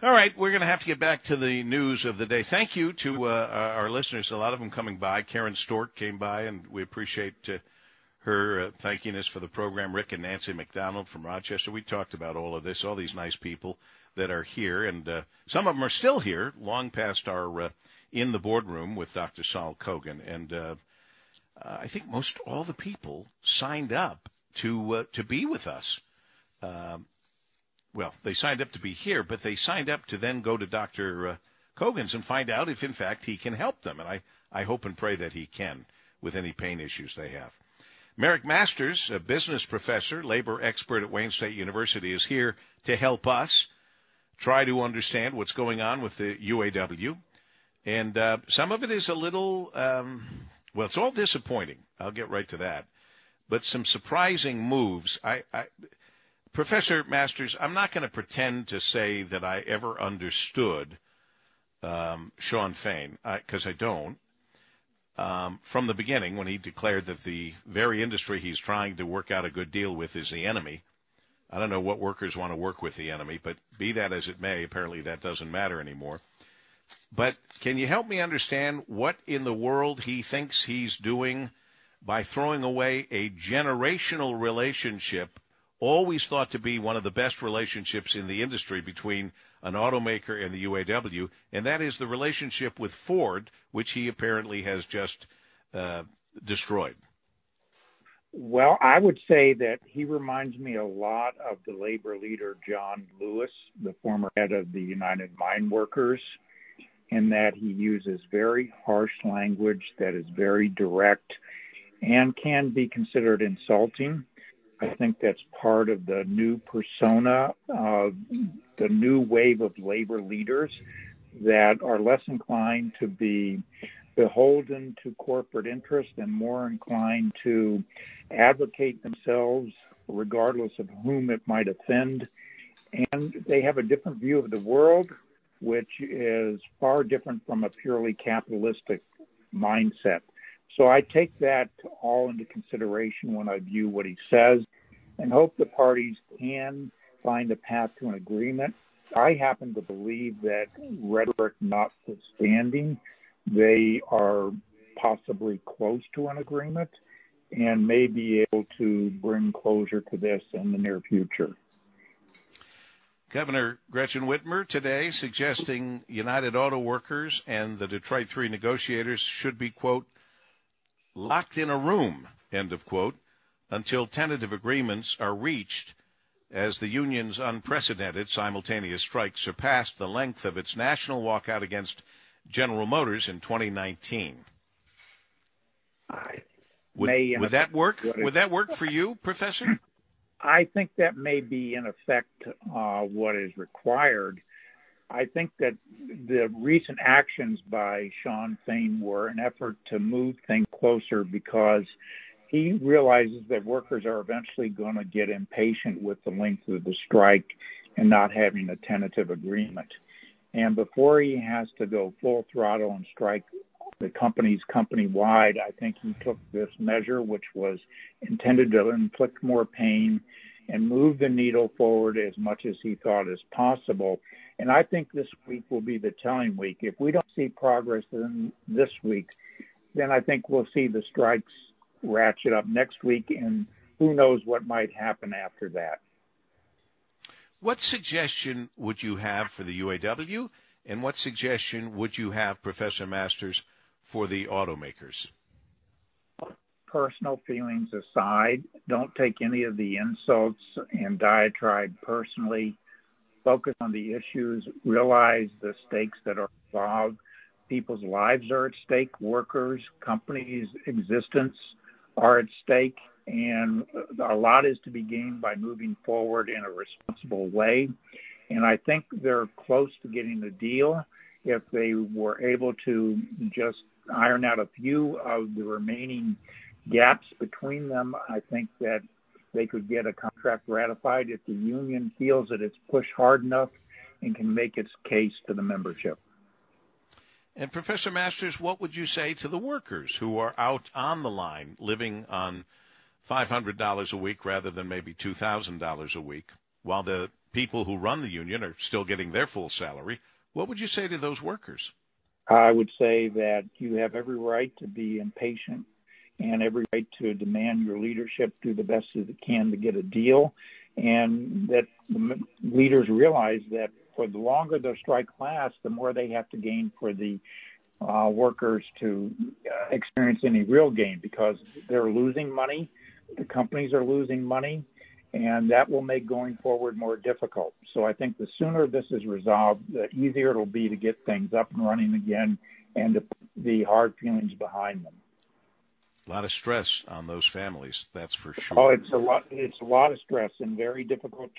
All right, we're going to have to get back to the news of the day. Thank you to uh, our listeners, a lot of them coming by. Karen Stork came by, and we appreciate uh, her uh, thanking us for the program. Rick and Nancy McDonald from Rochester. We talked about all of this, all these nice people that are here, and uh, some of them are still here, long past our uh, in the boardroom with Dr. Saul Kogan. And uh, I think most all the people signed up to to be with us. Um, well, they signed up to be here, but they signed up to then go to Dr. Uh, Kogan's and find out if, in fact, he can help them. And I, I hope and pray that he can with any pain issues they have. Marick Masters, a business professor, labor expert at Wayne State University, is here to help us try to understand what's going on with the UAW. And uh, some of it is a little, um, well, it's all disappointing. I'll get right to that. But some surprising moves. I, I Professor Masters, I'm not going to pretend to say that I ever understood um, Shawn Fain, because I, I, don't. Um, from the beginning, when he declared that the very industry he's trying to work out a good deal with is the enemy, I don't know what workers want to work with the enemy, but be that as it may, apparently that doesn't matter anymore. But can you help me understand what in the world he thinks he's doing by throwing away a generational relationship always thought to be one of the best relationships in the industry between an automaker and the UAW, and that is the relationship with Ford, which he apparently has just uh, destroyed. Well, I would say that he reminds me a lot of the labor leader John Lewis, the former head of the United Mine Workers, in that he uses very harsh language that is very direct and can be considered insulting. I think that's part of the new persona of the new wave of labor leaders that are less inclined to be beholden to corporate interest and more inclined to advocate themselves regardless of whom it might offend. And they have a different view of the world, which is far different from a purely capitalistic mindset. So I take that all into consideration when I view what he says and hope the parties can find a path to an agreement. I happen to believe that rhetoric notwithstanding, they are possibly close to an agreement and may be able to bring closure to this in the near future. Governor Gretchen Whitmer today suggesting United Auto Workers and the Detroit Three negotiators should be, quote, locked in a room, end of quote, until tentative agreements are reached as the union's unprecedented simultaneous strike surpassed the length of its national walkout against General Motors in 2019. Would, would that work? Would that work for you, Professor? I think that may be, in effect, uh, what is required. I think that the recent actions by Shawn Fain were an effort to move things closer because he realizes that workers are eventually going to get impatient with the length of the strike and not having a tentative agreement. And before he has to go full throttle and strike the companies company wide, I think he took this measure, which was intended to inflict more pain and move the needle forward as much as he thought as possible. And I think this week will be the telling week. If we don't see progress in this week, then I think we'll see the strikes ratchet up next week, and who knows what might happen after that. What suggestion would you have for the UAW, and what suggestion would you have, Professor Masters, for the automakers? Personal feelings aside, don't take any of the insults and diatribe personally. Focus on the issues, realize the stakes that are involved. People's lives are at stake, workers, companies' existence are at stake, and a lot is to be gained by moving forward in a responsible way. And I think they're close to getting a deal if they were able to just iron out a few of the remaining gaps between them. I think that they could get a contract ratified if the union feels that it's pushed hard enough and can make its case to the membership. And Professor Masters, what would you say to the workers who are out on the line living on $500 a week rather than maybe $2,000 a week, while the people who run the union are still getting their full salary. What would you say to those workers? I would say that you have every right to be impatient and every right to demand your leadership do the best as it can to get a deal, and that the leaders realize that for the longer the strike lasts, the more they have to gain for the uh, workers to uh, experience any real gain because they're losing money, the companies are losing money, and that will make going forward more difficult. So I think the sooner this is resolved, the easier it'll be to get things up and running again and to put the hard feelings behind them. A lot of stress on those families, that's for oh, sure. Oh, it's a lot. It's a lot of stress and very difficult